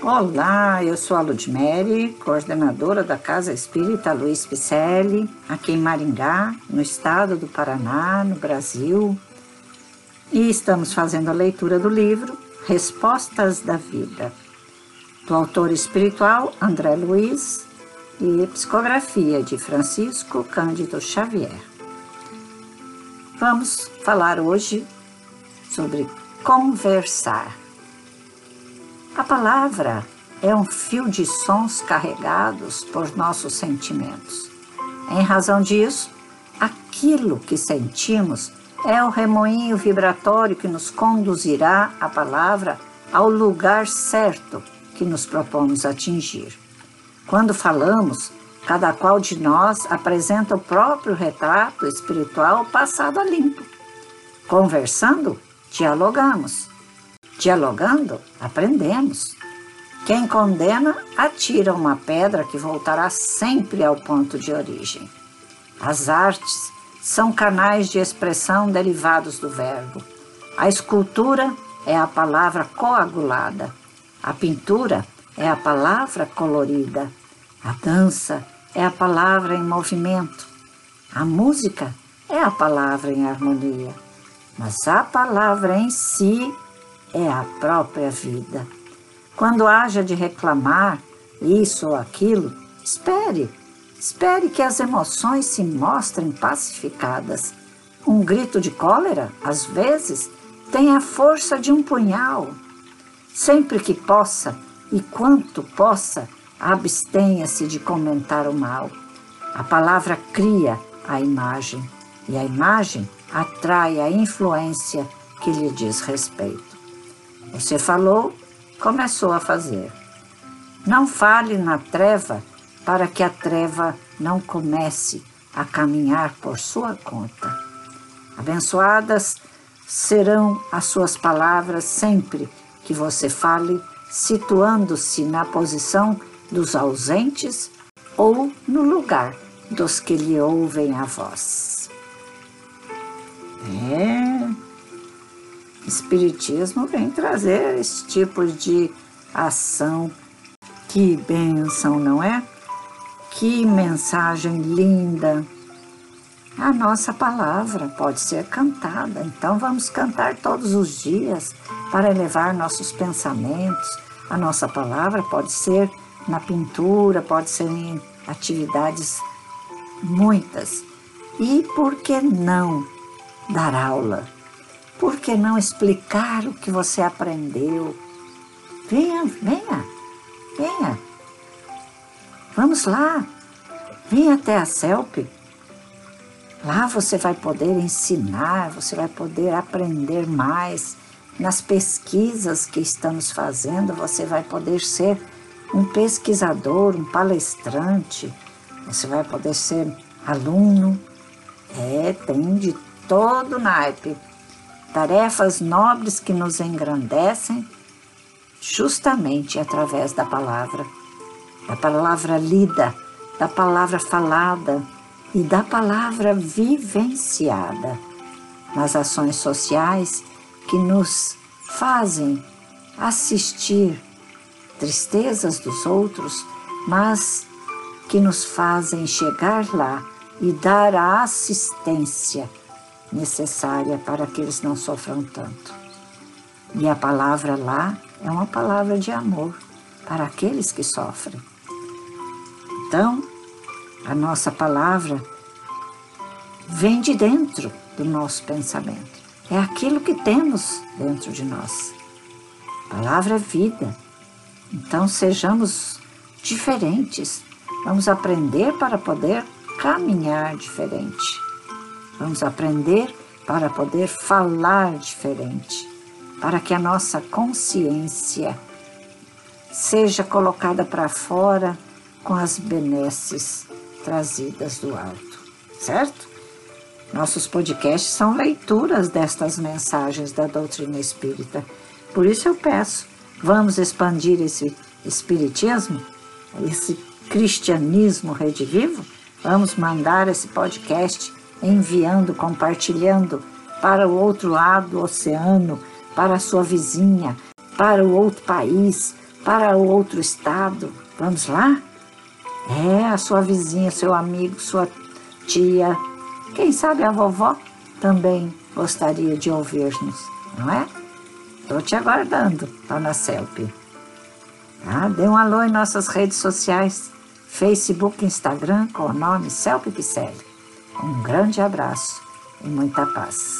Olá, eu sou a Ludmere, coordenadora da Casa Espírita Luiz Picelli, aqui em Maringá, no estado do Paraná, no Brasil. E estamos fazendo a leitura do livro Respostas da Vida, do autor espiritual André Luiz e psicografia de Francisco Cândido Xavier. Vamos falar hoje sobre conversar. Palavra é um fio de sons carregados por nossos sentimentos. Em razão disso, aquilo que sentimos é o remoinho vibratório que nos conduzirá a palavra ao lugar certo que nos propomos atingir. Quando falamos, cada qual de nós apresenta o próprio retrato espiritual passado a limpo. Conversando, dialogamos. Dialogando, aprendemos. Quem condena, atira uma pedra que voltará sempre ao ponto de origem. As artes são canais de expressão derivados do verbo. A escultura é a palavra coagulada. A pintura é a palavra colorida. A dança é a palavra em movimento. A música é a palavra em harmonia. Mas a palavra em si é a própria vida. Quando haja de reclamar isso ou aquilo, espere, espere que as emoções se mostrem pacificadas. Um grito de cólera, às vezes, tem a força de um punhal. Sempre que possa e quanto possa, abstenha-se de comentar o mal. A palavra cria a imagem e a imagem atrai a influência que lhe diz respeito. Você falou, começou a fazer. Não fale na treva para que a treva não comece a caminhar por sua conta. Abençoadas serão as suas palavras sempre que você fale, situando-se na posição dos ausentes ou no lugar dos que lhe ouvem a voz. É, Espiritismo vem trazer esse tipo de ação. Que bênção, não é? Que mensagem linda! A nossa palavra pode ser cantada, então vamos cantar todos os dias para elevar nossos pensamentos. A nossa palavra pode ser na pintura, pode ser em atividades muitas. E por que não dar aula? Por que não explicar o que você aprendeu? Venha, venha, venha. Vamos lá. Venha até a CELP. Lá você vai poder ensinar, você vai poder aprender mais. Nas pesquisas que estamos fazendo, você vai poder ser um pesquisador, um palestrante, você vai poder ser aluno. É, tem de todo naipe tarefas nobres que nos engrandecem justamente através da palavra, da palavra lida, da palavra falada e da palavra vivenciada nas ações sociais que nos fazem assistir tristezas dos outros, mas que nos fazem chegar lá e dar a assistência necessária para que eles não sofram tanto. E a palavra lá é uma palavra de amor para aqueles que sofrem. Então, a nossa palavra vem de dentro do nosso pensamento. É aquilo que temos dentro de nós. A palavra é vida. Então, sejamos diferentes. Vamos aprender para poder caminhar diferente. Vamos aprender para poder falar diferente, para que a nossa consciência seja colocada para fora com as benesses trazidas do alto, certo? Nossos podcasts são leituras destas mensagens da doutrina espírita. Por isso eu peço, vamos expandir esse espiritismo, esse cristianismo redivivo? Vamos mandar esse podcast enviando, compartilhando para o outro lado do oceano, para a sua vizinha, para o outro país, para outro estado. Vamos lá? É, a sua vizinha, seu amigo, sua tia, quem sabe a vovó também gostaria de ouvir-nos, não é? Estou te aguardando, Dona Celpe. Tá? Dê um alô em nossas redes sociais, Facebook, Instagram, com o nome Celpe Picelli. Um grande abraço e muita paz.